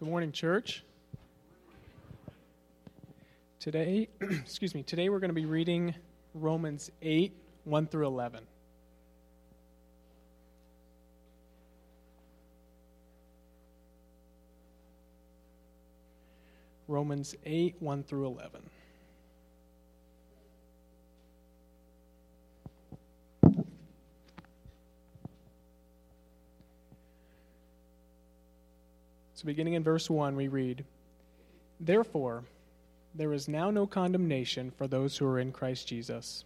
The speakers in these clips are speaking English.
Good morning, church. Today, excuse me, today we're going to be reading Romans 8, 1 through 11. Romans 8, 1 through 11. So, beginning in verse 1, we read Therefore, there is now no condemnation for those who are in Christ Jesus.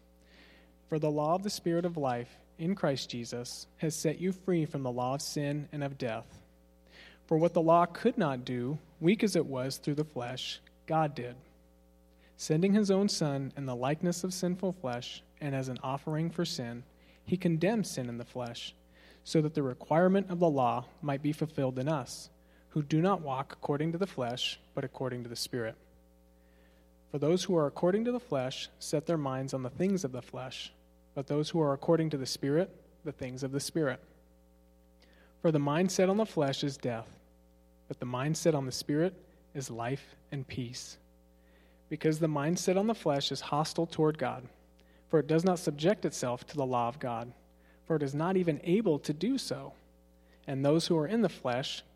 For the law of the Spirit of life in Christ Jesus has set you free from the law of sin and of death. For what the law could not do, weak as it was through the flesh, God did. Sending his own Son in the likeness of sinful flesh, and as an offering for sin, he condemned sin in the flesh, so that the requirement of the law might be fulfilled in us who do not walk according to the flesh, but according to the Spirit. For those who are according to the flesh set their minds on the things of the flesh, but those who are according to the Spirit, the things of the Spirit. For the mind set on the flesh is death, but the mind set on the Spirit is life and peace. Because the mind set on the flesh is hostile toward God, for it does not subject itself to the law of God, for it is not even able to do so. And those who are in the flesh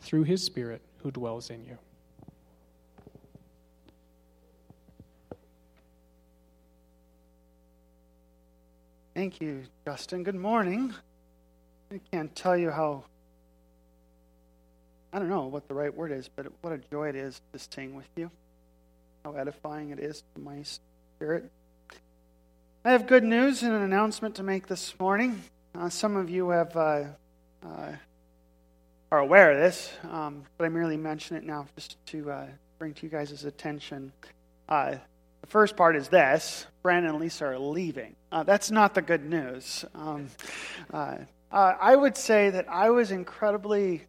through his Spirit who dwells in you. Thank you, Justin. Good morning. I can't tell you how, I don't know what the right word is, but what a joy it is to sing with you. How edifying it is to my spirit. I have good news and an announcement to make this morning. Uh, some of you have uh, uh, are aware of this, um, but I merely mention it now just to uh, bring to you guys' attention. Uh, the first part is this Brandon and Lisa are leaving. Uh, that's not the good news. Um, uh, uh, I would say that I was incredibly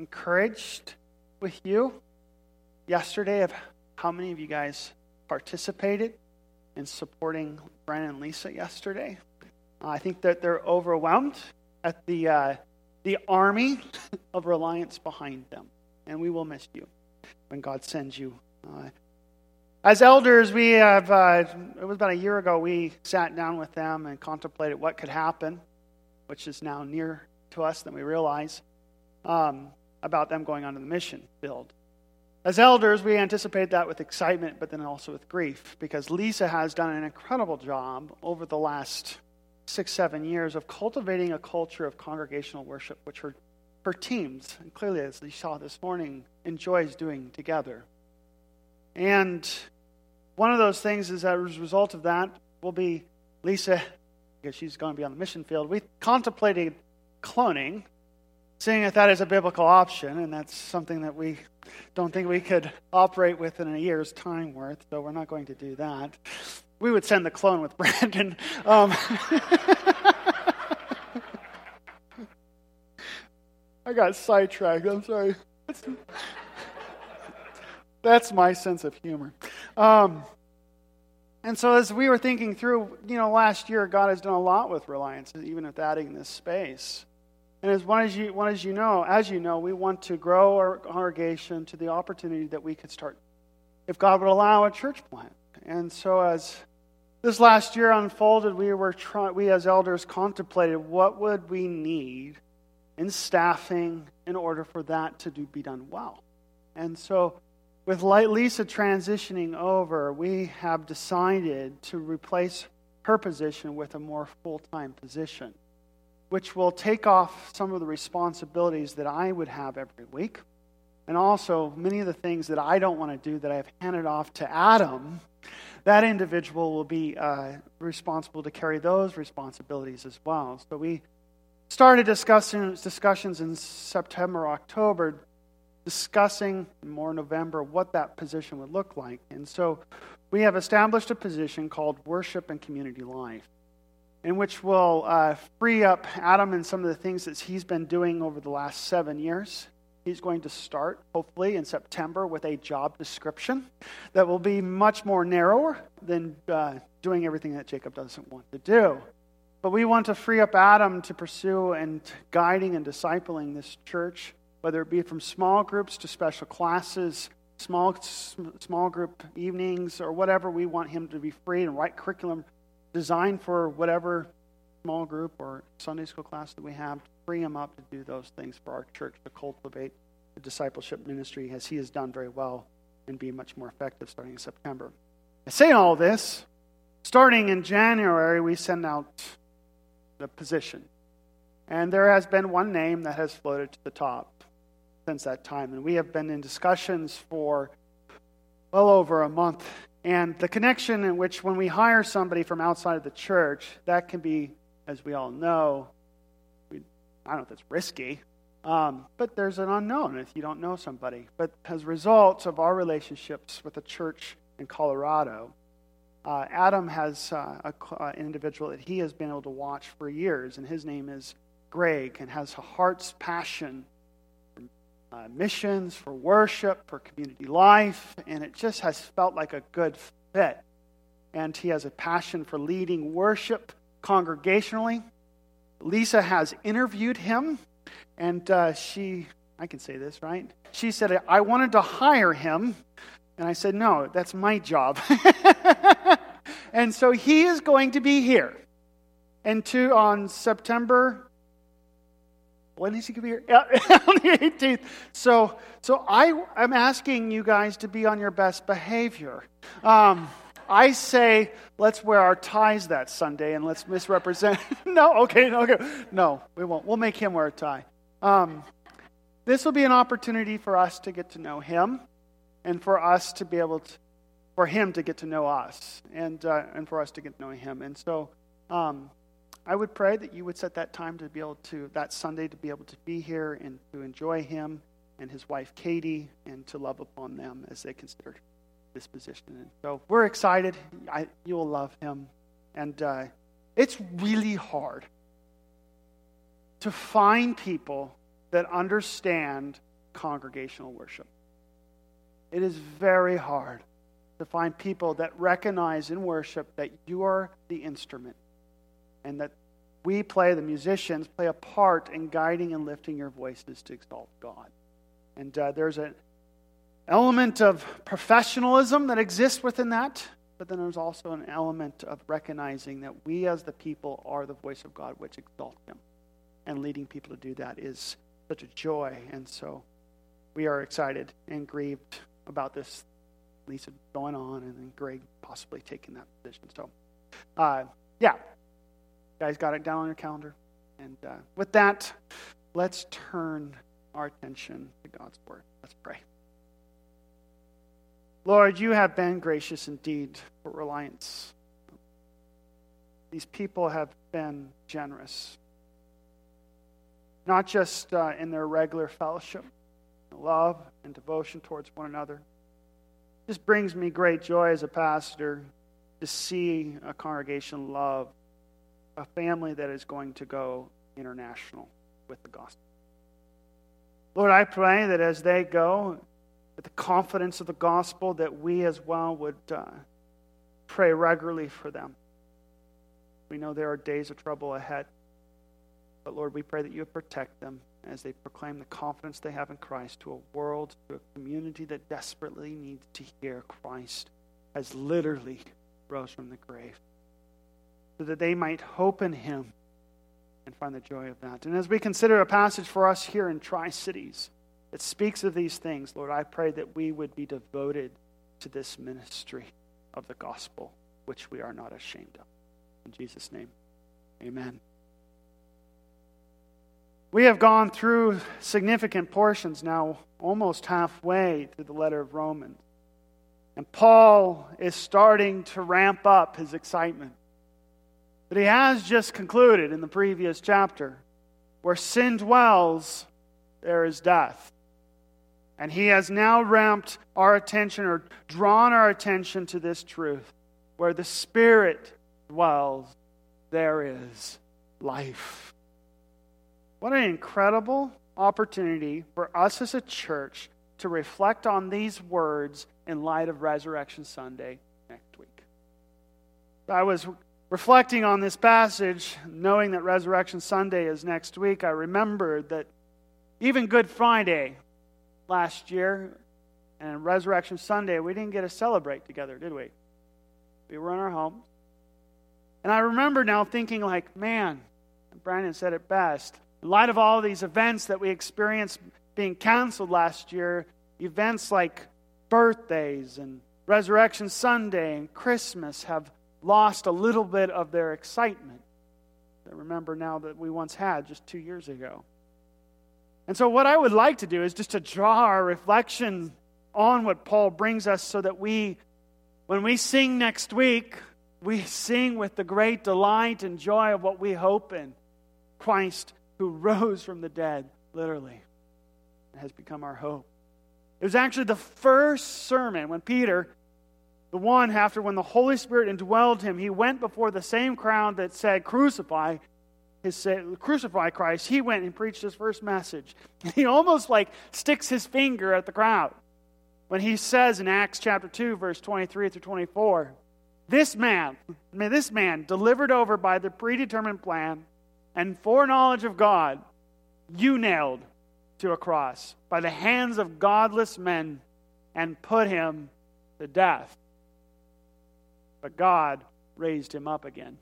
encouraged with you yesterday of how many of you guys participated in supporting Brandon and Lisa yesterday. I think that they're overwhelmed at the uh, the army of reliance behind them. And we will miss you when God sends you. Uh, as elders, we have, uh, it was about a year ago, we sat down with them and contemplated what could happen, which is now near to us than we realize, um, about them going on to the mission field. As elders, we anticipate that with excitement, but then also with grief, because Lisa has done an incredible job over the last six, seven years of cultivating a culture of congregational worship, which her, her teams, and clearly as you saw this morning, enjoys doing together. And one of those things is that as a result of that will be Lisa, because she's going to be on the mission field, we contemplated cloning, seeing that that is a biblical option, and that's something that we don't think we could operate with in a year's time worth, so we're not going to do that we would send the clone with Brandon. Um, I got sidetracked. I'm sorry. That's, that's my sense of humor. Um, and so, as we were thinking through, you know, last year, God has done a lot with Reliance, even with adding this space. And as one as you, one as you know, as you know, we want to grow our congregation to the opportunity that we could start, if God would allow, a church plant. And so, as this last year unfolded, we were try- we as elders contemplated what would we need in staffing in order for that to do, be done well. And so, with Lisa transitioning over, we have decided to replace her position with a more full time position, which will take off some of the responsibilities that I would have every week. And also, many of the things that I don't want to do that I've handed off to Adam that individual will be uh, responsible to carry those responsibilities as well. So we started discussing discussions in September, October discussing more November what that position would look like. And so we have established a position called Worship and Community Life, in which will uh, free up Adam and some of the things that he's been doing over the last seven years. He's going to start, hopefully, in September with a job description that will be much more narrower than uh, doing everything that Jacob doesn't want to do. But we want to free up Adam to pursue and guiding and discipling this church, whether it be from small groups to special classes, small small group evenings, or whatever. We want him to be free and write curriculum designed for whatever small group or Sunday school class that we have free him up to do those things for our church to cultivate the discipleship ministry as he has done very well and be much more effective starting in September. I say all this, starting in January, we send out the position. And there has been one name that has floated to the top since that time. And we have been in discussions for well over a month. And the connection in which, when we hire somebody from outside of the church, that can be, as we all know, I don't know if it's risky, um, but there's an unknown if you don't know somebody. But as a result of our relationships with the church in Colorado, uh, Adam has uh, a, uh, an individual that he has been able to watch for years, and his name is Greg, and has a heart's passion for uh, missions, for worship, for community life, and it just has felt like a good fit. And he has a passion for leading worship congregationally. Lisa has interviewed him, and uh, she, I can say this, right? She said, I wanted to hire him. And I said, No, that's my job. and so he is going to be here. And to, on September, when is he going to be here? On the 18th. So, so I am asking you guys to be on your best behavior. Um, I say, let's wear our ties that Sunday and let's misrepresent. no, okay, okay. No, we won't. We'll make him wear a tie. Um, this will be an opportunity for us to get to know him and for us to be able to for him to get to know us and, uh, and for us to get to know him. And so um, I would pray that you would set that time to be able to, that Sunday, to be able to be here and to enjoy him and his wife Katie and to love upon them as they consider this position. And so we're excited. I, you'll love him. And uh, it's really hard to find people that understand congregational worship. It is very hard to find people that recognize in worship that you are the instrument and that we play, the musicians, play a part in guiding and lifting your voices to exalt God. And uh, there's an element of professionalism that exists within that, but then there's also an element of recognizing that we as the people are the voice of God which exalts Him. And leading people to do that is such a joy. And so we are excited and grieved about this Lisa going on, and then Greg possibly taking that position. So, uh, yeah, guys got it down on your calendar. And uh, with that, let's turn our attention to God's Word. Let's pray. Lord, you have been gracious indeed for Reliance. These people have been generous, not just uh, in their regular fellowship, love and devotion towards one another just brings me great joy as a pastor to see a congregation love a family that is going to go international with the gospel. Lord, I pray that as they go, with the confidence of the gospel, that we as well would uh, pray regularly for them. We know there are days of trouble ahead, but Lord, we pray that you would protect them as they proclaim the confidence they have in Christ to a world, to a community that desperately needs to hear Christ has literally rose from the grave, so that they might hope in him and find the joy of that. And as we consider a passage for us here in Tri Cities that speaks of these things, Lord, I pray that we would be devoted to this ministry of the gospel, which we are not ashamed of. In Jesus' name, amen. We have gone through significant portions now, almost halfway through the letter of Romans. And Paul is starting to ramp up his excitement. But he has just concluded in the previous chapter where sin dwells, there is death. And he has now ramped our attention or drawn our attention to this truth where the Spirit dwells, there is life. What an incredible opportunity for us as a church to reflect on these words in light of Resurrection Sunday next week. I was reflecting on this passage, knowing that Resurrection Sunday is next week. I remembered that even Good Friday last year and Resurrection Sunday, we didn't get to celebrate together, did we? We were in our homes. And I remember now thinking, like, man, Brandon said it best. In light of all these events that we experienced being canceled last year, events like birthdays and Resurrection Sunday and Christmas have lost a little bit of their excitement. I remember now that we once had just two years ago. And so, what I would like to do is just to draw our reflection on what Paul brings us so that we, when we sing next week, we sing with the great delight and joy of what we hope in Christ who rose from the dead, literally, has become our hope. It was actually the first sermon when Peter, the one after when the Holy Spirit indwelled him, he went before the same crowd that said, Crucify, crucify Christ. He went and preached his first message. He almost like sticks his finger at the crowd when he says in Acts chapter 2, verse 23 through 24, This man, this man, delivered over by the predetermined plan and foreknowledge of God, you nailed to a cross by the hands of godless men and put him to death. But God raised him up again,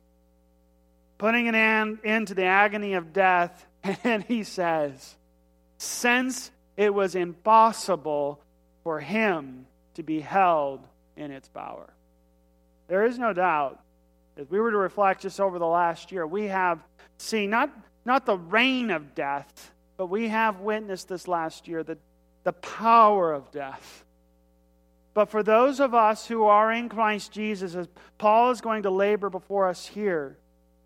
putting an end, end to the agony of death. And he says, Since it was impossible for him to be held in its power. There is no doubt, if we were to reflect just over the last year, we have seen not, not the reign of death but we have witnessed this last year the, the power of death. But for those of us who are in Christ Jesus, as Paul is going to labor before us here,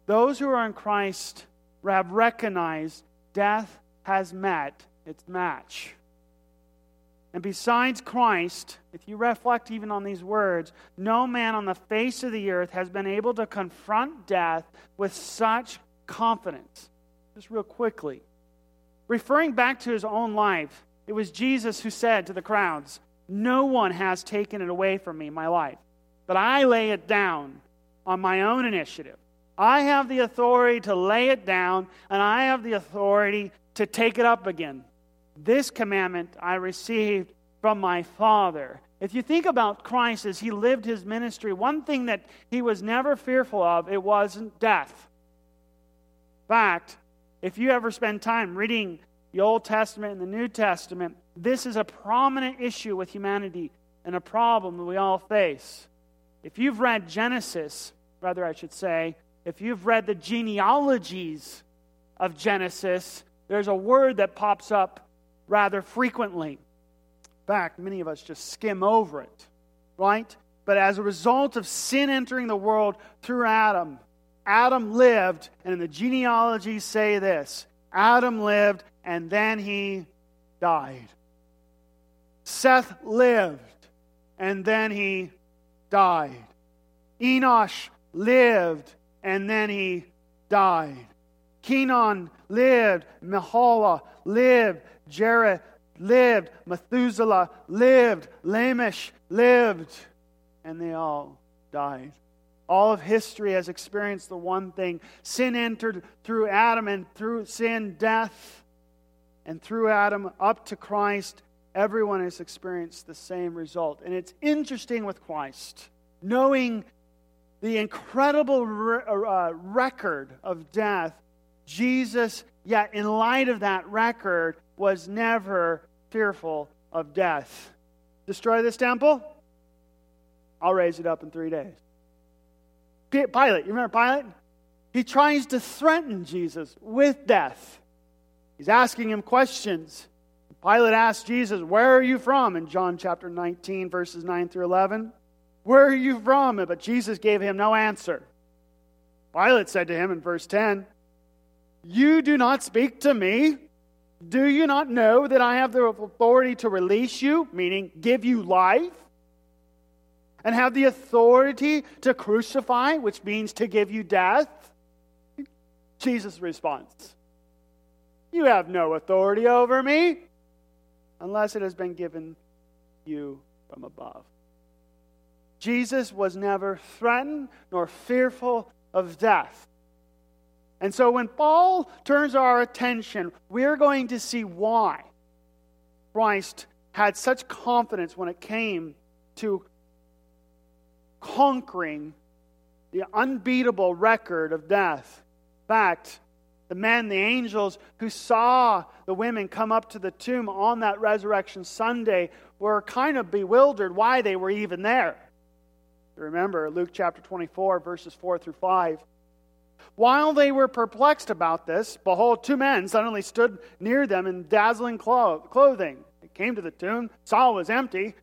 those who are in Christ have recognized death has met its match. And besides Christ, if you reflect even on these words, no man on the face of the earth has been able to confront death with such confidence. Just real quickly. Referring back to his own life, it was Jesus who said to the crowds, No one has taken it away from me, my life, but I lay it down on my own initiative. I have the authority to lay it down, and I have the authority to take it up again. This commandment I received from my Father. If you think about Christ as he lived his ministry, one thing that he was never fearful of, it wasn't death. In fact, if you ever spend time reading the Old Testament and the New Testament, this is a prominent issue with humanity and a problem that we all face. If you've read Genesis, rather, I should say, if you've read the genealogies of Genesis, there's a word that pops up rather frequently. In fact, many of us just skim over it, right? But as a result of sin entering the world through Adam, Adam lived, and the genealogies say this Adam lived, and then he died. Seth lived, and then he died. Enosh lived, and then he died. Kenan lived, Mahalalel lived, Jared lived, Methuselah lived, Lamech lived, and they all died. All of history has experienced the one thing sin entered through Adam, and through sin, death. And through Adam up to Christ, everyone has experienced the same result. And it's interesting with Christ, knowing the incredible re- uh, record of death, Jesus, yet in light of that record, was never fearful of death. Destroy this temple? I'll raise it up in three days. Pilate, you remember Pilate? He tries to threaten Jesus with death. He's asking him questions. Pilate asked Jesus, Where are you from? in John chapter 19, verses 9 through 11. Where are you from? But Jesus gave him no answer. Pilate said to him in verse 10, You do not speak to me. Do you not know that I have the authority to release you, meaning give you life? And have the authority to crucify, which means to give you death? Jesus' response You have no authority over me unless it has been given you from above. Jesus was never threatened nor fearful of death. And so when Paul turns our attention, we're going to see why Christ had such confidence when it came to conquering the unbeatable record of death. In fact, the men, the angels who saw the women come up to the tomb on that resurrection Sunday were kind of bewildered why they were even there. Remember Luke chapter 24, verses 4 through 5. While they were perplexed about this, behold, two men suddenly stood near them in dazzling clothing. They came to the tomb, saw it was empty,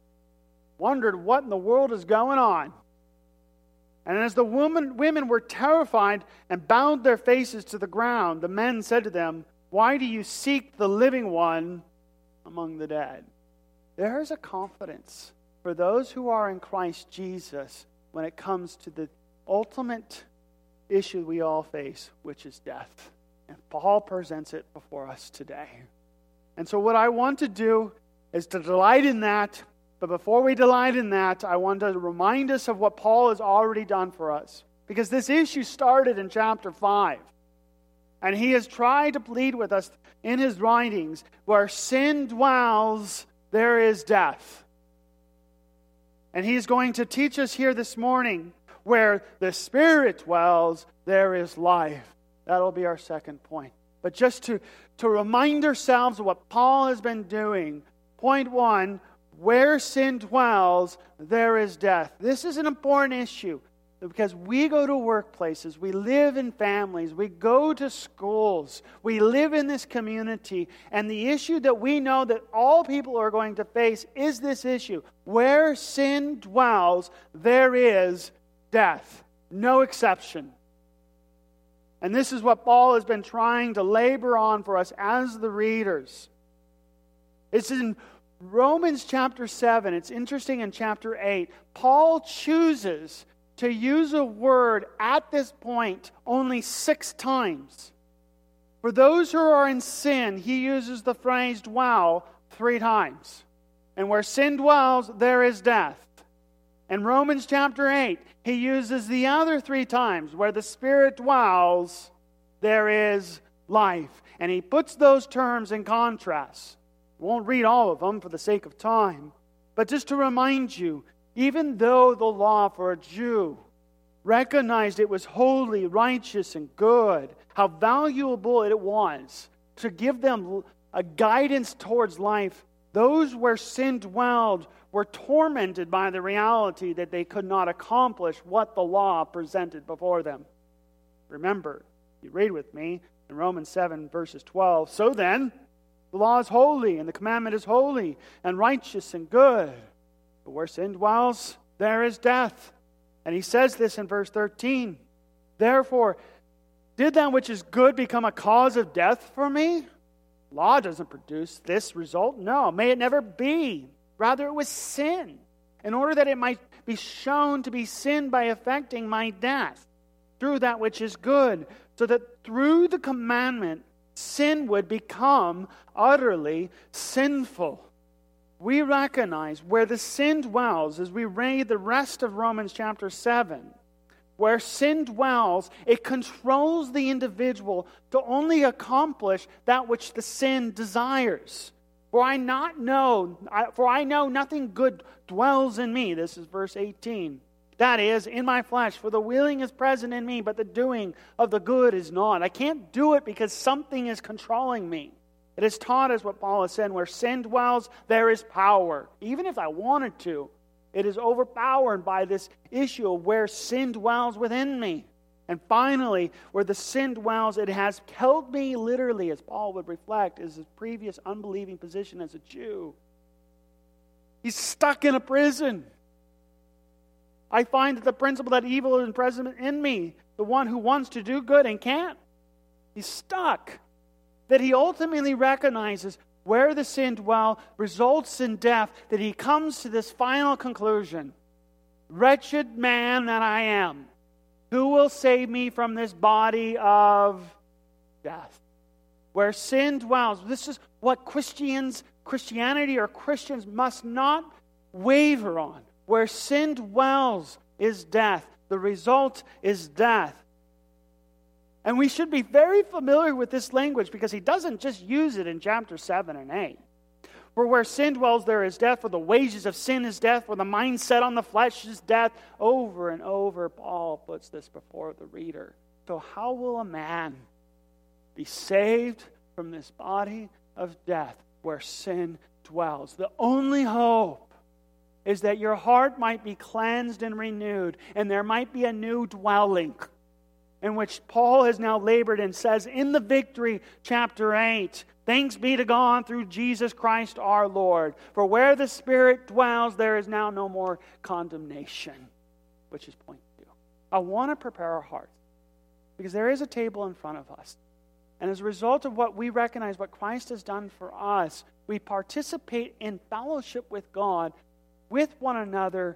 wondered what in the world is going on. And as the woman, women were terrified and bowed their faces to the ground, the men said to them, Why do you seek the living one among the dead? There is a confidence for those who are in Christ Jesus when it comes to the ultimate issue we all face, which is death. And Paul presents it before us today. And so, what I want to do is to delight in that but before we delight in that, I want to remind us of what Paul has already done for us. Because this issue started in chapter 5. And he has tried to plead with us in his writings where sin dwells, there is death. And he's going to teach us here this morning where the Spirit dwells, there is life. That'll be our second point. But just to, to remind ourselves of what Paul has been doing, point one where sin dwells, there is death. This is an important issue because we go to workplaces, we live in families, we go to schools, we live in this community, and the issue that we know that all people are going to face is this issue. Where sin dwells, there is death. No exception. And this is what Paul has been trying to labor on for us as the readers. It's in Romans chapter 7, it's interesting in chapter 8, Paul chooses to use a word at this point only six times. For those who are in sin, he uses the phrase dwell three times. And where sin dwells, there is death. In Romans chapter 8, he uses the other three times where the Spirit dwells, there is life. And he puts those terms in contrast. Won't read all of them for the sake of time. But just to remind you, even though the law for a Jew recognized it was holy, righteous, and good, how valuable it was to give them a guidance towards life, those where sin dwelled were tormented by the reality that they could not accomplish what the law presented before them. Remember, you read with me in Romans 7, verses 12. So then, the law is holy, and the commandment is holy, and righteous, and good. But where sin dwells, there is death. And he says this in verse 13. Therefore, did that which is good become a cause of death for me? Law doesn't produce this result. No, may it never be. Rather, it was sin, in order that it might be shown to be sin by affecting my death through that which is good, so that through the commandment sin would become utterly sinful. We recognize where the sin dwells as we read the rest of Romans chapter 7. Where sin dwells, it controls the individual to only accomplish that which the sin desires. For I not know, for I know nothing good dwells in me. This is verse 18. That is, in my flesh, for the willing is present in me, but the doing of the good is not. I can't do it because something is controlling me. It is taught us what Paul has said where sin dwells, there is power. Even if I wanted to, it is overpowered by this issue of where sin dwells within me. And finally, where the sin dwells, it has held me literally, as Paul would reflect, is his previous unbelieving position as a Jew. He's stuck in a prison. I find that the principle that evil is present in me, the one who wants to do good and can't, he's stuck. That he ultimately recognizes where the sin dwells results in death, that he comes to this final conclusion Wretched man that I am, who will save me from this body of death? Where sin dwells. This is what Christians, Christianity or Christians must not waver on. Where sin dwells is death. The result is death. And we should be very familiar with this language because he doesn't just use it in chapter 7 and 8. For where sin dwells, there is death. For the wages of sin is death. For the mindset on the flesh is death. Over and over, Paul puts this before the reader. So, how will a man be saved from this body of death where sin dwells? The only hope is that your heart might be cleansed and renewed, and there might be a new dwelling in which Paul has now labored and says in the victory, chapter 8, Thanks be to God through Jesus Christ our Lord. For where the Spirit dwells, there is now no more condemnation, which is point two. I want to prepare our hearts because there is a table in front of us. And as a result of what we recognize, what Christ has done for us, we participate in fellowship with God, with one another,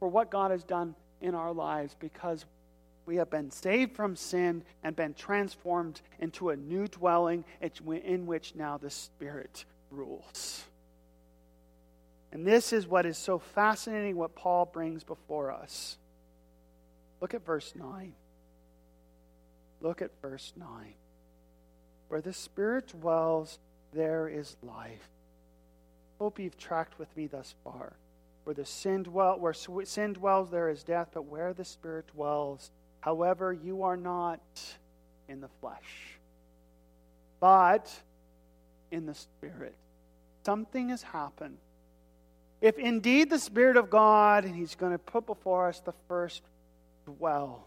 for what God has done in our lives because we have been saved from sin and been transformed into a new dwelling in which now the Spirit rules. And this is what is so fascinating what Paul brings before us. Look at verse 9. Look at verse 9. Where the Spirit dwells, there is life. Hope you've tracked with me thus far. Where the sin dwell, where sin dwells, there is death, but where the Spirit dwells, However, you are not in the flesh, but in the Spirit. Something has happened. If indeed the Spirit of God, and He's going to put before us the first dwell,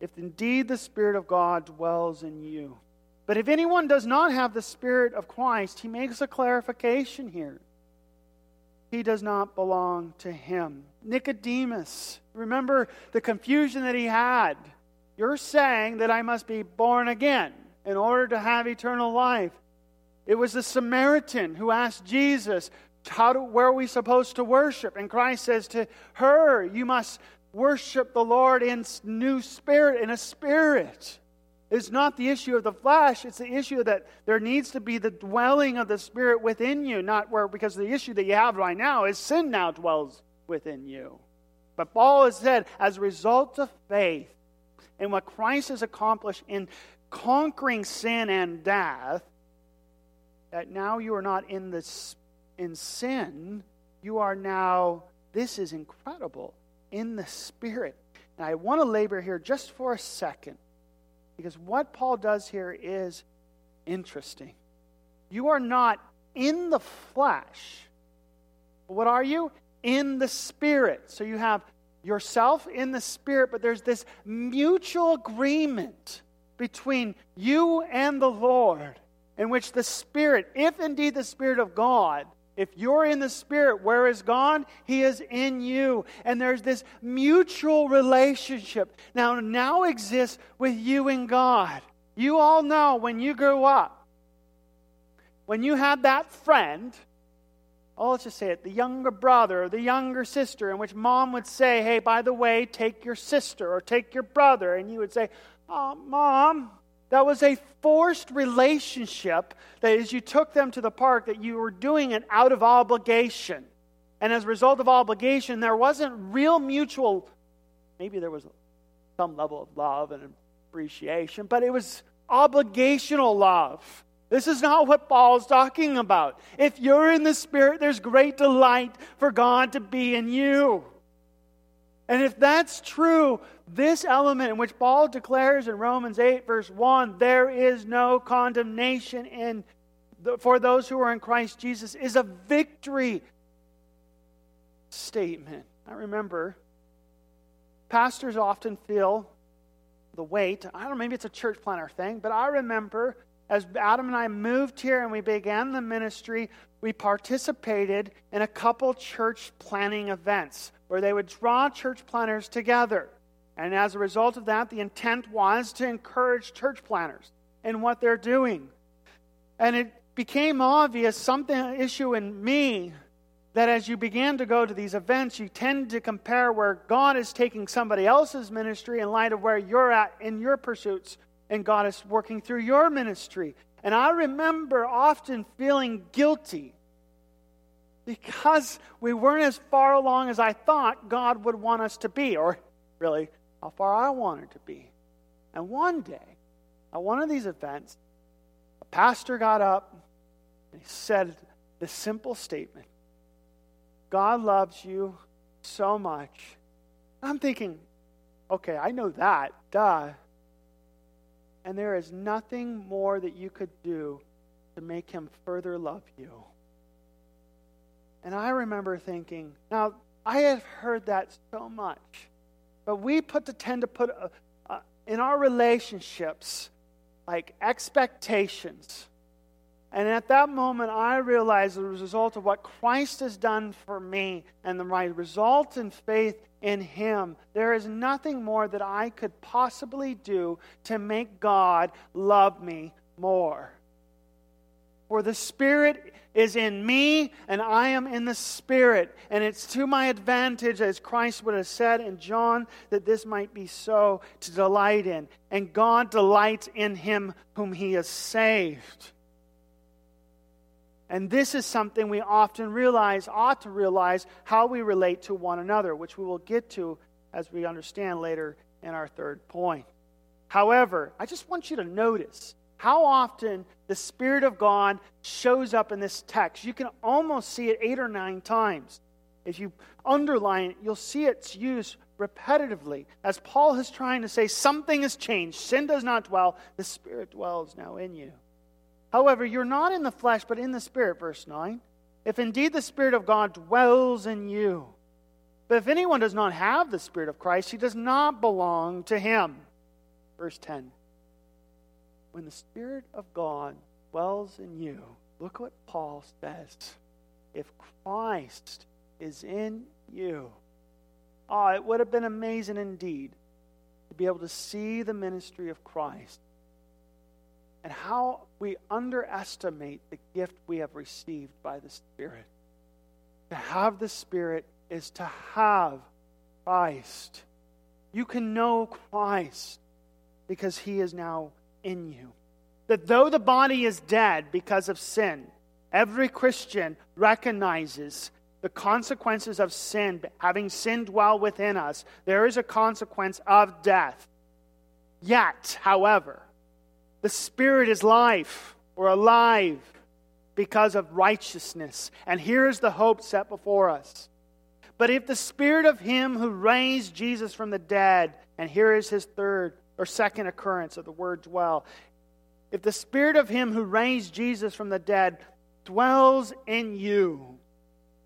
if indeed the Spirit of God dwells in you. But if anyone does not have the Spirit of Christ, He makes a clarification here he does not belong to him. Nicodemus, remember the confusion that he had. You're saying that I must be born again in order to have eternal life. It was the Samaritan who asked Jesus, how do, where are we supposed to worship? And Christ says to her, You must worship the Lord in new spirit, in a spirit. It's not the issue of the flesh, it's the issue that there needs to be the dwelling of the Spirit within you, not where, because the issue that you have right now is sin now dwells within you. But Paul has said, as a result of faith and what Christ has accomplished in conquering sin and death, that now you are not in this in sin, you are now, this is incredible, in the Spirit. And I want to labor here just for a second because what Paul does here is interesting. You are not in the flesh. What are you? In the spirit. So you have yourself in the spirit, but there's this mutual agreement between you and the Lord in which the spirit, if indeed the spirit of God, if you're in the Spirit, where is God? He is in you. And there's this mutual relationship now, now exists with you and God. You all know when you grew up, when you had that friend, oh, let's just say it, the younger brother or the younger sister, in which mom would say, hey, by the way, take your sister or take your brother. And you would say, oh, mom, that was a forced relationship that as you took them to the park, that you were doing it out of obligation. And as a result of obligation, there wasn't real mutual, maybe there was some level of love and appreciation, but it was obligational love. This is not what Paul's talking about. If you're in the Spirit, there's great delight for God to be in you. And if that's true, this element in which Paul declares in Romans 8, verse 1, there is no condemnation in the, for those who are in Christ Jesus, is a victory statement. I remember pastors often feel the weight. I don't know, maybe it's a church planter thing, but I remember as Adam and I moved here and we began the ministry, we participated in a couple church planting events where they would draw church planters together. And as a result of that, the intent was to encourage church planters in what they're doing. And it became obvious something issue in me that as you began to go to these events, you tend to compare where God is taking somebody else's ministry in light of where you're at in your pursuits, and God is working through your ministry. And I remember often feeling guilty because we weren't as far along as I thought God would want us to be, or really how far I wanted to be. And one day, at one of these events, a pastor got up and he said the simple statement God loves you so much. I'm thinking, okay, I know that, duh. And there is nothing more that you could do to make him further love you. And I remember thinking, now, I have heard that so much, but we put to tend to put a, a, in our relationships like expectations and at that moment, I realized the result of what Christ has done for me and the my result in faith in Him. There is nothing more that I could possibly do to make God love me more. For the Spirit is in me, and I am in the Spirit. And it's to my advantage, as Christ would have said in John, that this might be so to delight in. And God delights in him whom He has saved. And this is something we often realize, ought to realize, how we relate to one another, which we will get to as we understand later in our third point. However, I just want you to notice how often the Spirit of God shows up in this text. You can almost see it eight or nine times. If you underline it, you'll see its use repetitively. As Paul is trying to say, something has changed. Sin does not dwell, the Spirit dwells now in you. However, you're not in the flesh, but in the Spirit, verse 9. If indeed the Spirit of God dwells in you. But if anyone does not have the Spirit of Christ, he does not belong to him. Verse 10. When the Spirit of God dwells in you, look what Paul says. If Christ is in you, oh, it would have been amazing indeed to be able to see the ministry of Christ and how we underestimate the gift we have received by the Spirit. To have the Spirit is to have Christ. You can know Christ because he is now in you. That though the body is dead because of sin, every Christian recognizes the consequences of sin, having sin dwell within us, there is a consequence of death. Yet, however, the Spirit is life or alive because of righteousness. And here's the hope set before us. But if the Spirit of Him who raised Jesus from the dead, and here is his third or second occurrence of the word dwell, if the Spirit of Him who raised Jesus from the dead dwells in you,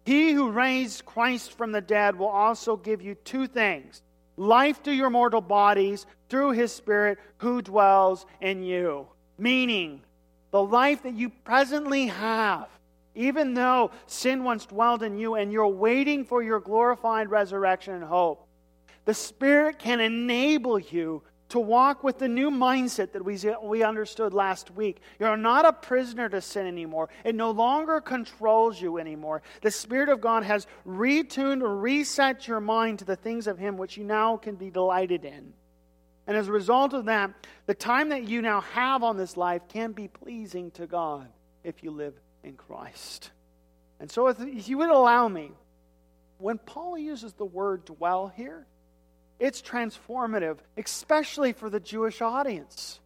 he who raised Christ from the dead will also give you two things life to your mortal bodies through his Spirit who dwells in you. Meaning, the life that you presently have, even though sin once dwelled in you and you're waiting for your glorified resurrection and hope, the Spirit can enable you to walk with the new mindset that we, we understood last week. You're not a prisoner to sin anymore. It no longer controls you anymore. The Spirit of God has retuned reset your mind to the things of Him which you now can be delighted in. And as a result of that, the time that you now have on this life can be pleasing to God if you live in Christ. And so, if you would allow me, when Paul uses the word dwell here, it's transformative, especially for the Jewish audience.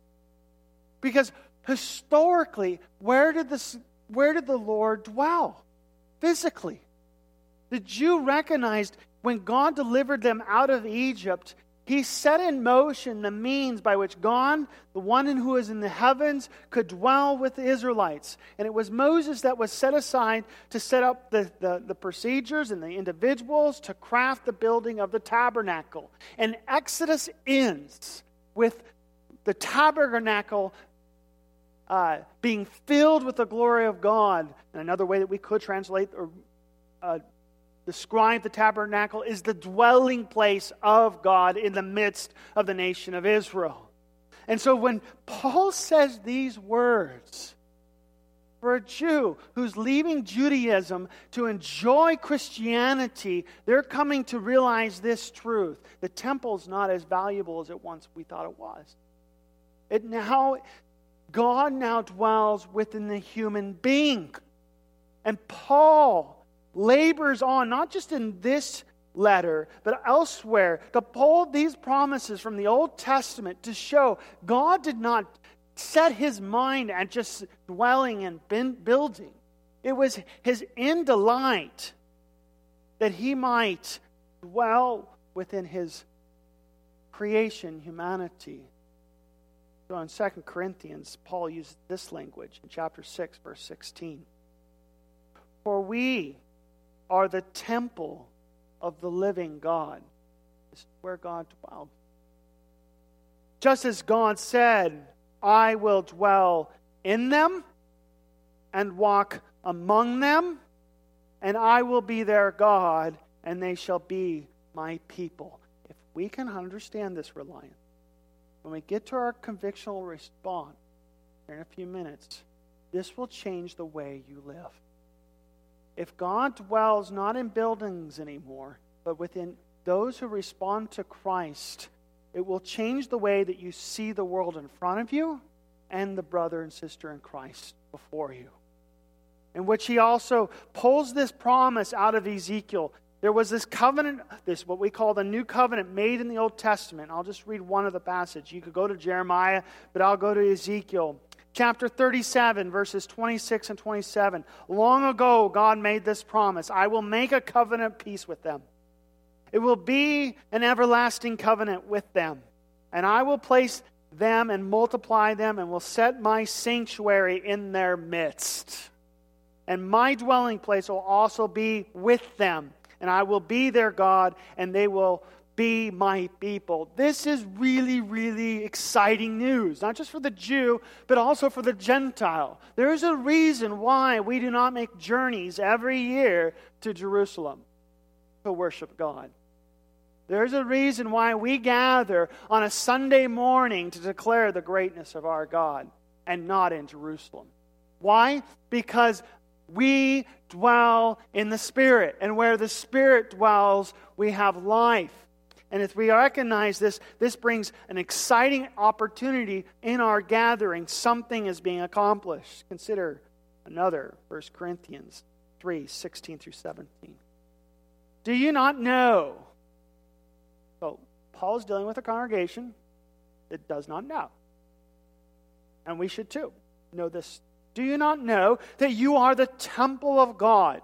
Because historically, where did, this, where did the Lord dwell? Physically. The Jew recognized when God delivered them out of Egypt, he set in motion the means by which God, the one who is in the heavens, could dwell with the Israelites. And it was Moses that was set aside to set up the, the, the, procedures and the individuals to craft the building of the tabernacle. And Exodus ends with the tabernacle uh, being filled with the glory of God. And another way that we could translate or uh, describe the tabernacle is the dwelling place of God in the midst of the nation of Israel. And so when Paul says these words, For a Jew who's leaving Judaism to enjoy Christianity, they're coming to realize this truth. The temple's not as valuable as it once we thought it was. It now God now dwells within the human being. And Paul labors on, not just in this letter, but elsewhere, to pull these promises from the Old Testament to show God did not set his mind at just dwelling and building. It was his end delight that he might dwell within his creation, humanity. So in 2 Corinthians, Paul uses this language in chapter 6, verse 16. For we are the temple of the living God. This is where God dwelled. Just as God said, I will dwell in them and walk among them, and I will be their God, and they shall be my people. If we can understand this reliance, when we get to our convictional response in a few minutes, this will change the way you live. If God dwells not in buildings anymore, but within those who respond to Christ, it will change the way that you see the world in front of you and the brother and sister in Christ before you. In which he also pulls this promise out of Ezekiel. There was this covenant, this what we call the new covenant made in the Old Testament. I'll just read one of the passage. You could go to Jeremiah, but I'll go to Ezekiel chapter 37, verses 26 and 27. Long ago, God made this promise I will make a covenant peace with them. It will be an everlasting covenant with them. And I will place them and multiply them, and will set my sanctuary in their midst. And my dwelling place will also be with them. And I will be their God, and they will be my people. This is really, really exciting news, not just for the Jew, but also for the Gentile. There is a reason why we do not make journeys every year to Jerusalem to worship God. There's a reason why we gather on a Sunday morning to declare the greatness of our God and not in Jerusalem. Why? Because we dwell in the Spirit, and where the Spirit dwells, we have life. And if we recognize this, this brings an exciting opportunity in our gathering. Something is being accomplished. Consider another, 1 Corinthians 3 16 through 17. Do you not know? So, Paul is dealing with a congregation that does not know. And we should too know this. Do you not know that you are the temple of God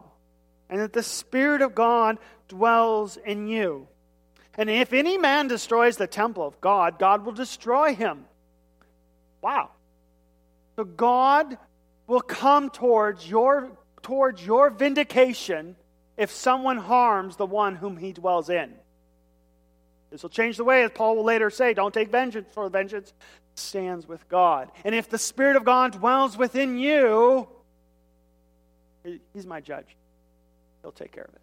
and that the Spirit of God dwells in you? And if any man destroys the temple of God, God will destroy him. Wow. So God will come towards your, towards your vindication if someone harms the one whom he dwells in. This will change the way, as Paul will later say, don't take vengeance, for vengeance stands with God. And if the Spirit of God dwells within you, he's my judge. He'll take care of it.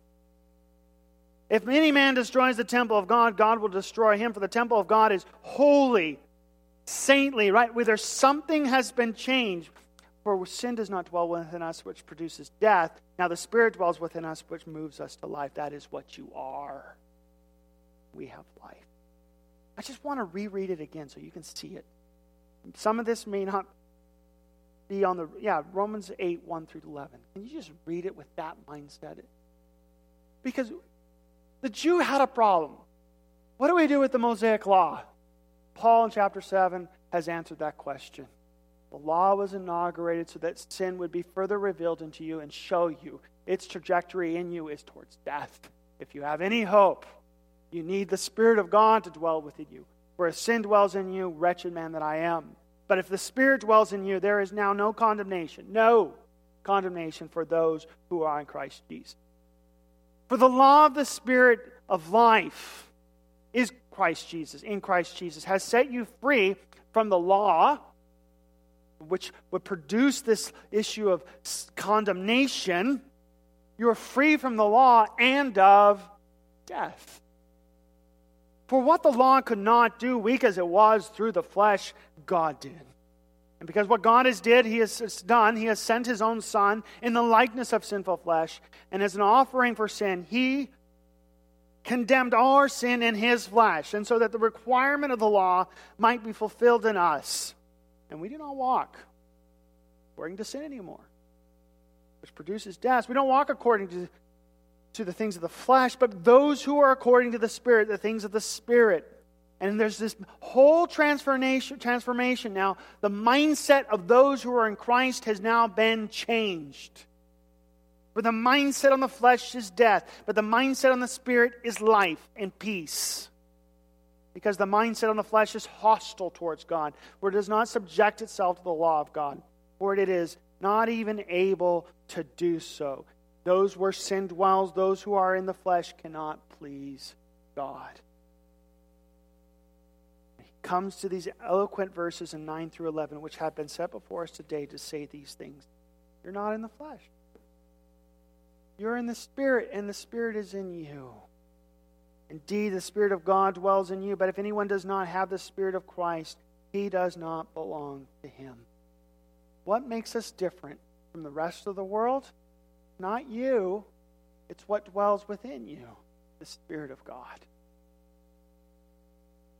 If any man destroys the temple of God, God will destroy him, for the temple of God is holy, saintly, right? Whether something has been changed. For sin does not dwell within us, which produces death. Now the Spirit dwells within us, which moves us to life. That is what you are. We have life. I just want to reread it again so you can see it. Some of this may not be on the, yeah, Romans 8, 1 through 11. Can you just read it with that mindset? Because the Jew had a problem. What do we do with the Mosaic law? Paul in chapter 7 has answered that question. The law was inaugurated so that sin would be further revealed into you and show you its trajectory in you is towards death. If you have any hope, you need the Spirit of God to dwell within you. Where sin dwells in you, wretched man that I am. But if the Spirit dwells in you, there is now no condemnation. No condemnation for those who are in Christ Jesus. For the law of the Spirit of life is Christ Jesus, in Christ Jesus, has set you free from the law, which would produce this issue of condemnation. You're free from the law and of death. For what the law could not do, weak as it was through the flesh, God did And because what God has did, he has done, he has sent his own son in the likeness of sinful flesh, and as an offering for sin, he condemned our sin in his flesh, and so that the requirement of the law might be fulfilled in us. And we do not walk according to sin anymore, which produces death. We don't walk according to, to the things of the flesh, but those who are according to the Spirit, the things of the Spirit. And there's this whole transformation, transformation now. The mindset of those who are in Christ has now been changed. For the mindset on the flesh is death, but the mindset on the spirit is life and peace. Because the mindset on the flesh is hostile towards God, where it does not subject itself to the law of God, for it is not even able to do so. Those where sin dwells, those who are in the flesh, cannot please God. Comes to these eloquent verses in 9 through 11, which have been set before us today to say these things. You're not in the flesh. You're in the Spirit, and the Spirit is in you. Indeed, the Spirit of God dwells in you, but if anyone does not have the Spirit of Christ, he does not belong to him. What makes us different from the rest of the world? Not you, it's what dwells within you the Spirit of God.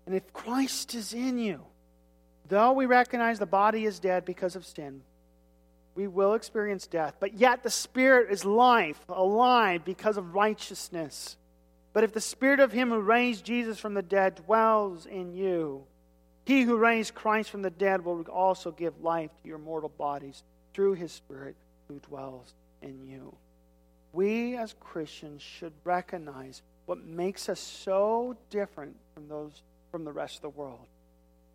And if Christ is in you, though we recognize the body is dead because of sin, we will experience death. But yet the Spirit is life, alive because of righteousness. But if the Spirit of Him who raised Jesus from the dead dwells in you, He who raised Christ from the dead will also give life to your mortal bodies through His Spirit who dwells in you. We as Christians should recognize what makes us so different from those from the rest of the world.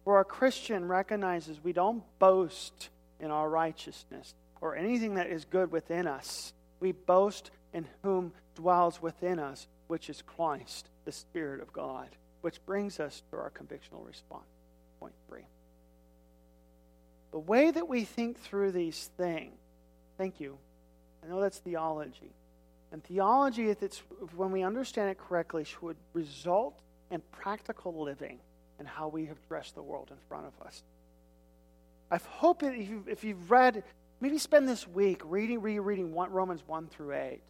For a Christian recognizes we don't boast in our righteousness or anything that is good within us. We boast in whom dwells within us, which is Christ, the Spirit of God, which brings us to our convictional response. Point three. The way that we think through these things, thank you. I know that's theology. And theology, if it's, when we understand it correctly, should result in practical living and how we have dressed the world in front of us. I hope that if you've, if you've read, maybe spend this week reading, rereading Romans 1 through 8.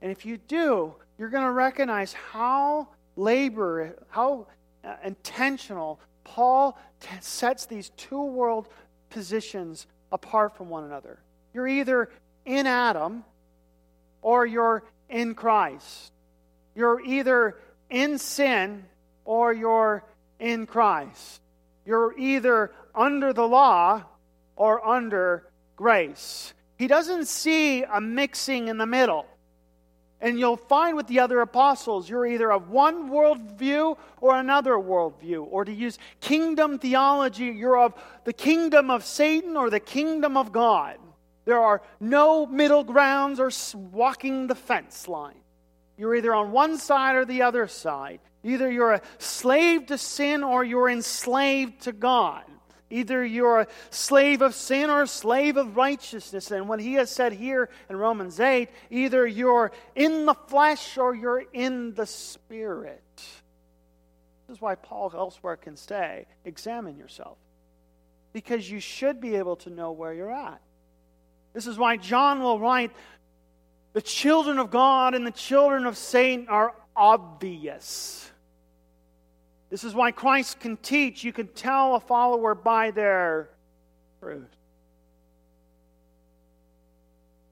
And if you do, you're going to recognize how labor, how uh, intentional Paul t- sets these two world positions apart from one another. You're either in Adam or you're in Christ. You're either in sin or you're in Christ. You're either under the law or under grace. He doesn't see a mixing in the middle. And you'll find with the other apostles, you're either of one worldview or another worldview. Or to use kingdom theology, you're of the kingdom of Satan or the kingdom of God. There are no middle grounds or walking the fence line. You're either on one side or the other side. Either you're a slave to sin or you're enslaved to God. Either you're a slave of sin or a slave of righteousness. And what he has said here in Romans 8, either you're in the flesh or you're in the spirit. This is why Paul elsewhere can say, examine yourself. Because you should be able to know where you're at. This is why John will write, the children of God and the children of Satan are obvious. This is why Christ can teach. You can tell a follower by their fruit.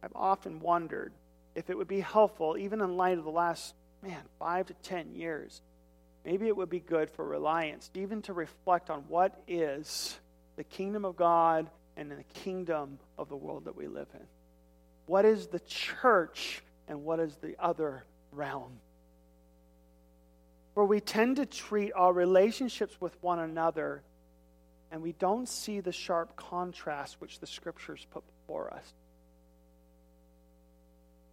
I've often wondered if it would be helpful, even in light of the last, man, five to ten years, maybe it would be good for Reliance even to reflect on what is the kingdom of God and the kingdom of the world that we live in. What is the church and what is the other realm? Where we tend to treat our relationships with one another and we don't see the sharp contrast which the scriptures put before us.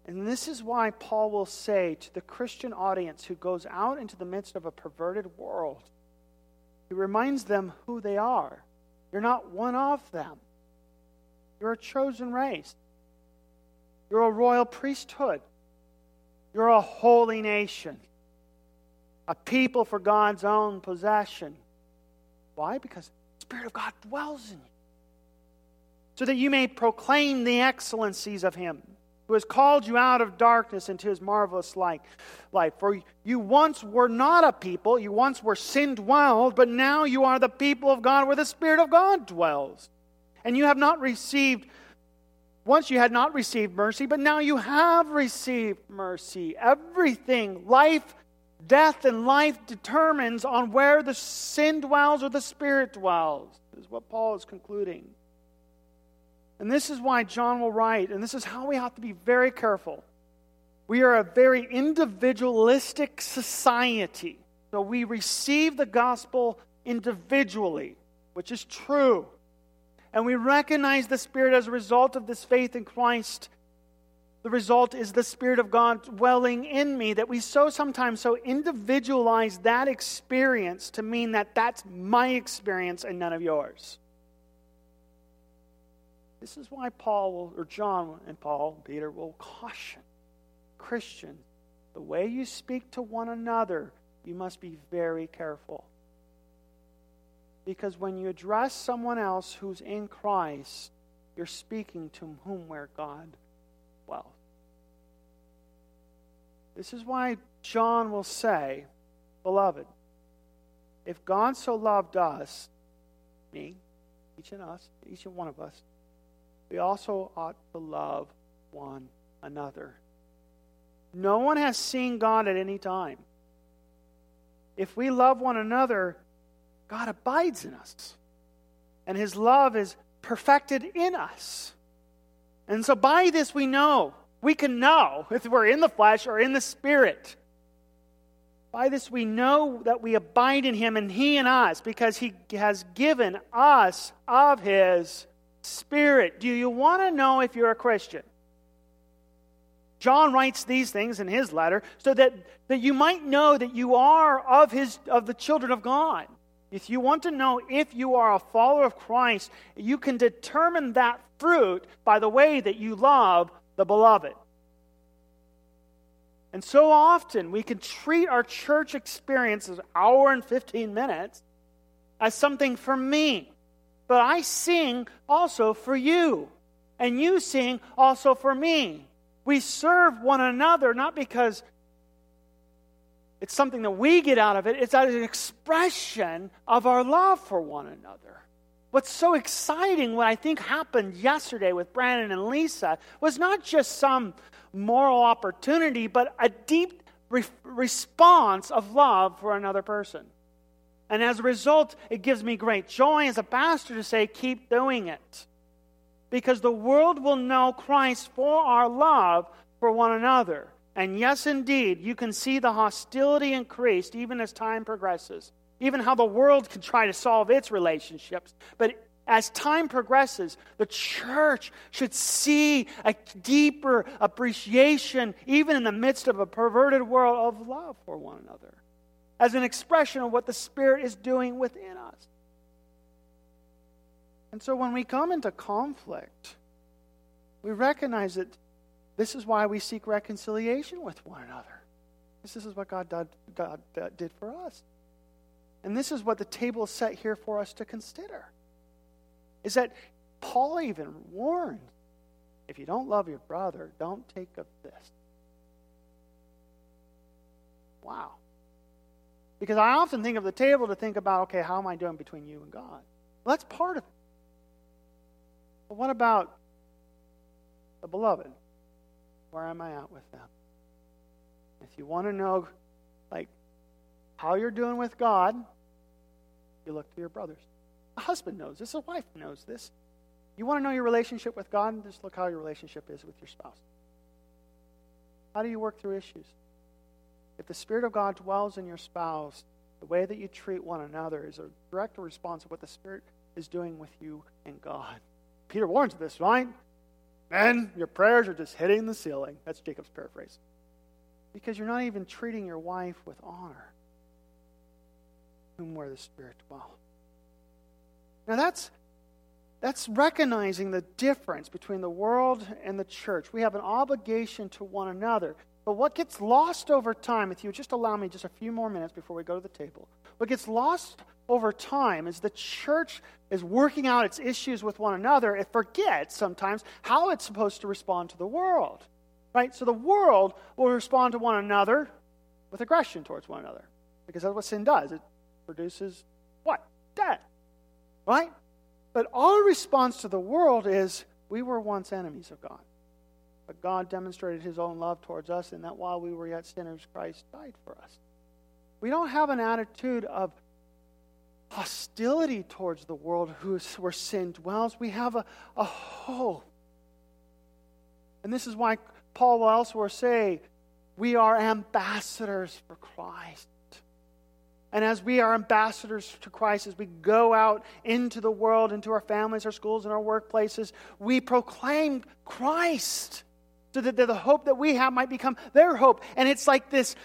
And this is why Paul will say to the Christian audience who goes out into the midst of a perverted world, he reminds them who they are. You're not one of them, you're a chosen race, you're a royal priesthood, you're a holy nation a people for God's own possession. Why? Because the Spirit of God dwells in you. so that you may proclaim the excellencies of him who has called you out of darkness into his marvelous light. life. For you once were not a people, you once were sin dwelled, but now you are the people of God where the Spirit of God dwells. And you have not received, once you had not received mercy, but now you have received mercy. Everything, life, death, and life determines on where the sin dwells or the Spirit dwells, is what Paul is concluding. And this is why John will write, and this is how we have to be very careful. We are a very individualistic society. So we receive the gospel individually, which is true. And we recognize the Spirit as a result of this faith in Christ. The result is the Spirit of God dwelling in me, that we so sometimes so individualize that experience to mean that that's my experience and none of yours. This is why Paul will, or John and Paul, and Peter will caution Christians the way you speak to one another, you must be very careful. Because when you address someone else who's in Christ, you're speaking to whom where God dwells. This is why John will say, Beloved, if God so loved us, me, each and us, each and one of us, we also ought to love one another. No one has seen God at any time. If we love one another, God abides in us, and his love is perfected in us. And so by this we know, we can know if we're in the flesh or in the spirit. By this we know that we abide in him and he in us because he has given us of his Spirit. Do you want to know if you're a Christian? John writes these things in his letter so that, that you might know that you are of, his, of the children of God. If you want to know if you are a follower of Christ, you can determine that fruit by the way that you love the beloved. And so often we can treat our church experience as hour and 15 minutes as something for me but I sing also for you, and you sing also for me. We serve one another not because it's something that we get out of it, it's an expression of our love for one another. What's so exciting, what I think happened yesterday with Brandon and Lisa, was not just some moral opportunity, but a deep re- response of love for another person. And as a result, it gives me great joy as a pastor to say, keep doing it. Because the world will know Christ for our love for one another. And yes, indeed, you can see the hostility increased even as time progresses, even how the world can try to solve its relationships. But as time progresses, the church should see a deeper appreciation, even in the midst of a perverted world, of love for one another as an expression of what the Spirit is doing within us. And so when we come into conflict, we recognize that this is why we seek reconciliation with one another. This is what God did, God uh, did for us. And this is what the table is set here for us to consider. Is that Paul even warned if you don't love your brother, don't take of this. Wow. Because I often think of the table to think about, okay, how am I doing between you and God? Well, that's part of it. But what about the beloved? Where am I at with them? If you want to know, like, how you're doing with God, you look to your brothers. A husband knows this, a wife knows this. You want to know your relationship with God? Just look how your relationship is with your spouse. How do you work through issues? If the Spirit of God dwells in your spouse, the way that you treat one another is a direct response of what the Spirit is doing with you and God. Peter warns of this, right? Men, your prayers are just hitting the ceiling. That's Jacob's paraphrase. Because you're not even treating your wife with honor, whom where the Spirit dwells. Now that's that's recognizing the difference between the world and the church. We have an obligation to one another. But what gets lost over time, if you just allow me just a few more minutes before we go to the table, what gets lost over time, is the church is working out its issues with one another, it forgets sometimes how it's supposed to respond to the world. Right? So the world will respond to one another with aggression towards one another. Because that's what sin does. It produces what? Death. Right? But our response to the world is we were once enemies of God. But God demonstrated his own love towards us in that while we were yet sinners, Christ died for us. We don't have an attitude of hostility towards the world where sin dwells. We have a, a hope. And this is why Paul will elsewhere say, we are ambassadors for Christ. And as we are ambassadors to Christ, as we go out into the world, into our families, our schools, and our workplaces, we proclaim Christ so that the hope that we have might become their hope. And it's like this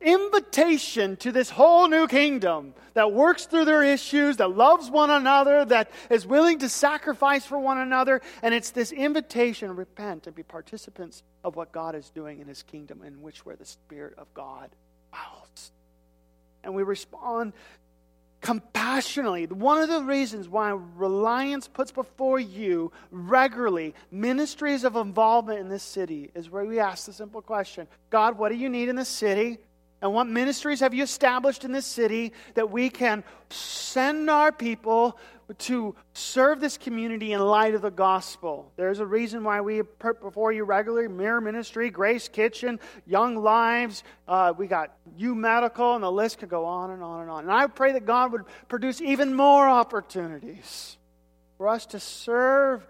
invitation to this whole new kingdom that works through their issues, that loves one another, that is willing to sacrifice for one another. And it's this invitation to repent and be participants of what God is doing in his kingdom, in which where the Spirit of God dwells. And we respond compassionately. One of the reasons why Reliance puts before you regularly ministries of involvement in this city is where we ask the simple question God, what do you need in this city? And what ministries have you established in this city that we can send our people to serve this community in light of the gospel? There's a reason why we put before you regularly Mirror Ministry, Grace Kitchen, Young Lives. Uh, we got U Medical, and the list could go on and on and on. And I pray that God would produce even more opportunities for us to serve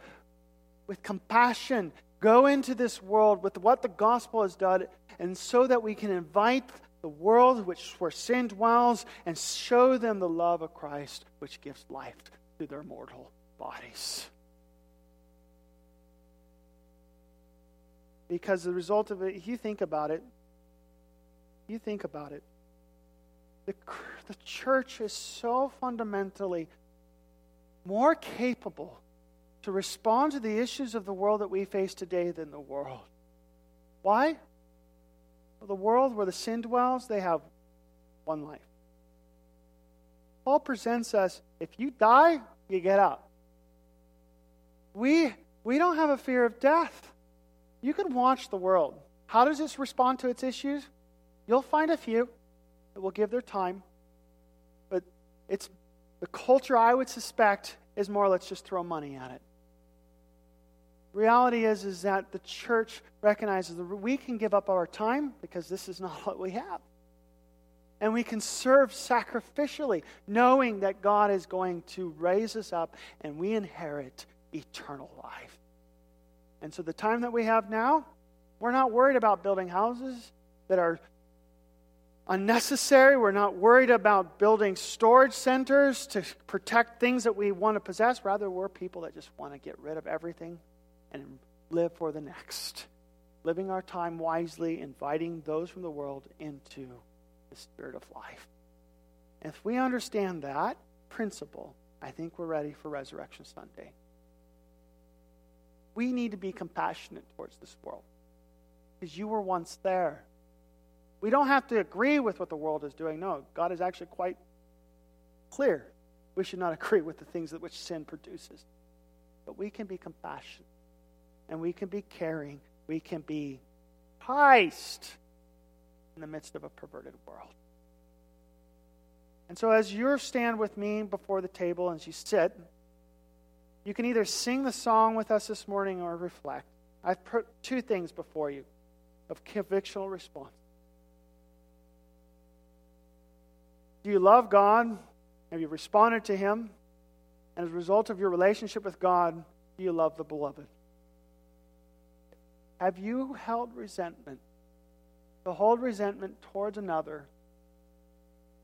with compassion, go into this world with what the gospel has done, and so that we can invite the world which where sin dwells and show them the love of Christ which gives life to their mortal bodies. Because the result of it, if you think about it, you think about it, the, the church is so fundamentally more capable to respond to the issues of the world that we face today than the world. Why? The world where the sin dwells, they have one life. Paul presents us if you die, you get up. We, we don't have a fear of death. You can watch the world. How does this respond to its issues? You'll find a few that will give their time. But it's the culture I would suspect is more let's just throw money at it reality is, is that the church recognizes that we can give up our time because this is not what we have. And we can serve sacrificially, knowing that God is going to raise us up and we inherit eternal life. And so, the time that we have now, we're not worried about building houses that are unnecessary. We're not worried about building storage centers to protect things that we want to possess. Rather, we're people that just want to get rid of everything and live for the next. Living our time wisely, inviting those from the world into the spirit of life. If we understand that principle, I think we're ready for Resurrection Sunday. We need to be compassionate towards this world because you were once there. We don't have to agree with what the world is doing. No, God is actually quite clear. We should not agree with the things that which sin produces. But we can be compassionate and we can be caring. We can be Christ in the midst of a perverted world. And so, as you stand with me before the table as you sit, you can either sing the song with us this morning or reflect. I've put two things before you of convictional response. Do you love God? Have you responded to Him? And as a result of your relationship with God, do you love the beloved? Have you held resentment? To hold resentment towards another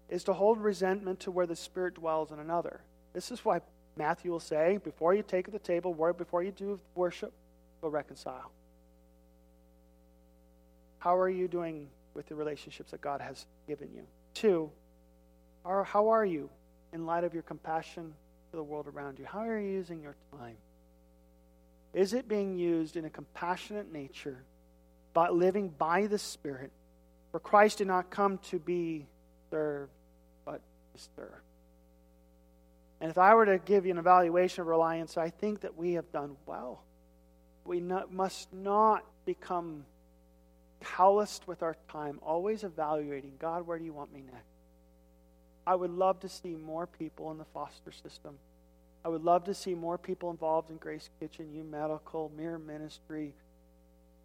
is to hold resentment to where the Spirit dwells in another. This is why Matthew will say, before you take the table, before you do worship, go reconcile. How are you doing with the relationships that God has given you? Two, how are you in light of your compassion to the world around you? How are you using your time? Is it being used in a compassionate nature, but living by the Spirit? For Christ did not come to be served, but to serve. And if I were to give you an evaluation of Reliance, I think that we have done well. We not, must not become calloused with our time, always evaluating God, where do you want me next? I would love to see more people in the foster system. I would love to see more people involved in Grace Kitchen, U Medical, Mirror Ministry,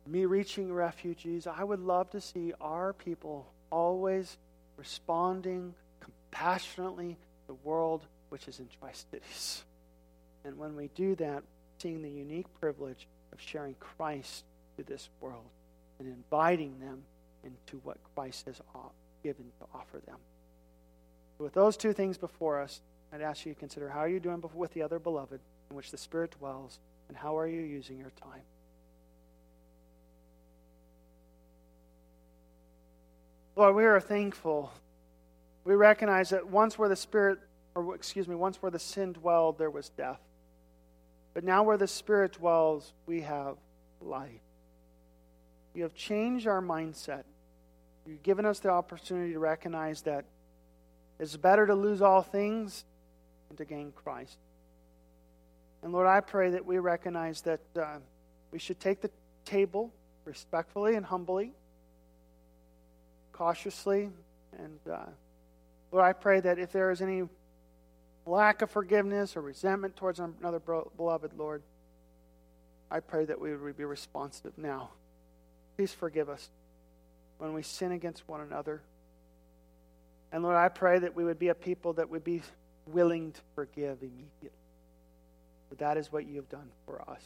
me reaching refugees. I would love to see our people always responding compassionately to the world which is in Tri Cities. And when we do that, seeing the unique privilege of sharing Christ to this world and inviting them into what Christ has given to offer them. With those two things before us, I'd ask you to consider how are you doing with the other beloved in which the Spirit dwells, and how are you using your time? Lord, we are thankful. We recognize that once where the Spirit, or excuse me, once where the sin dwelled, there was death. But now where the Spirit dwells, we have life. You have changed our mindset. You've given us the opportunity to recognize that it's better to lose all things than to gain Christ. And Lord, I pray that we recognize that uh, we should take the table respectfully and humbly, cautiously. And uh, Lord, I pray that if there is any lack of forgiveness or resentment towards another beloved, Lord, I pray that we would be responsive now. Please forgive us when we sin against one another. And Lord, I pray that we would be a people that would be willing to forgive immediately. But that is what you have done for us.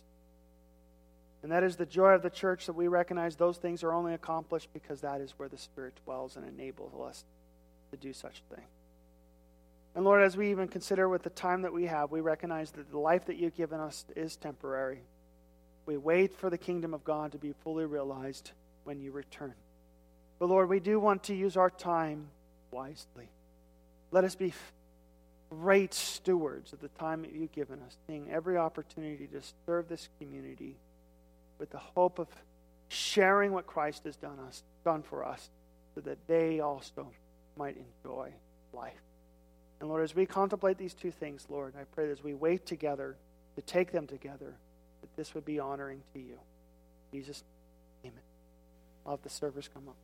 And that is the joy of the church that we recognize those things are only accomplished because that is where the Spirit dwells and enables us to do such a thing. And Lord, as we even consider with the time that we have, we recognize that the life that you've given us is temporary. We wait for the kingdom of God to be fully realized when you return. But Lord, we do want to use our time wisely. Let us be great stewards of the time that you've given us, seeing every opportunity to serve this community with the hope of sharing what Christ has done us done for us so that they also might enjoy life. And Lord, as we contemplate these two things, Lord, I pray that as we wait together to take them together, that this would be honoring to you. Jesus, amen. Have the servers come up.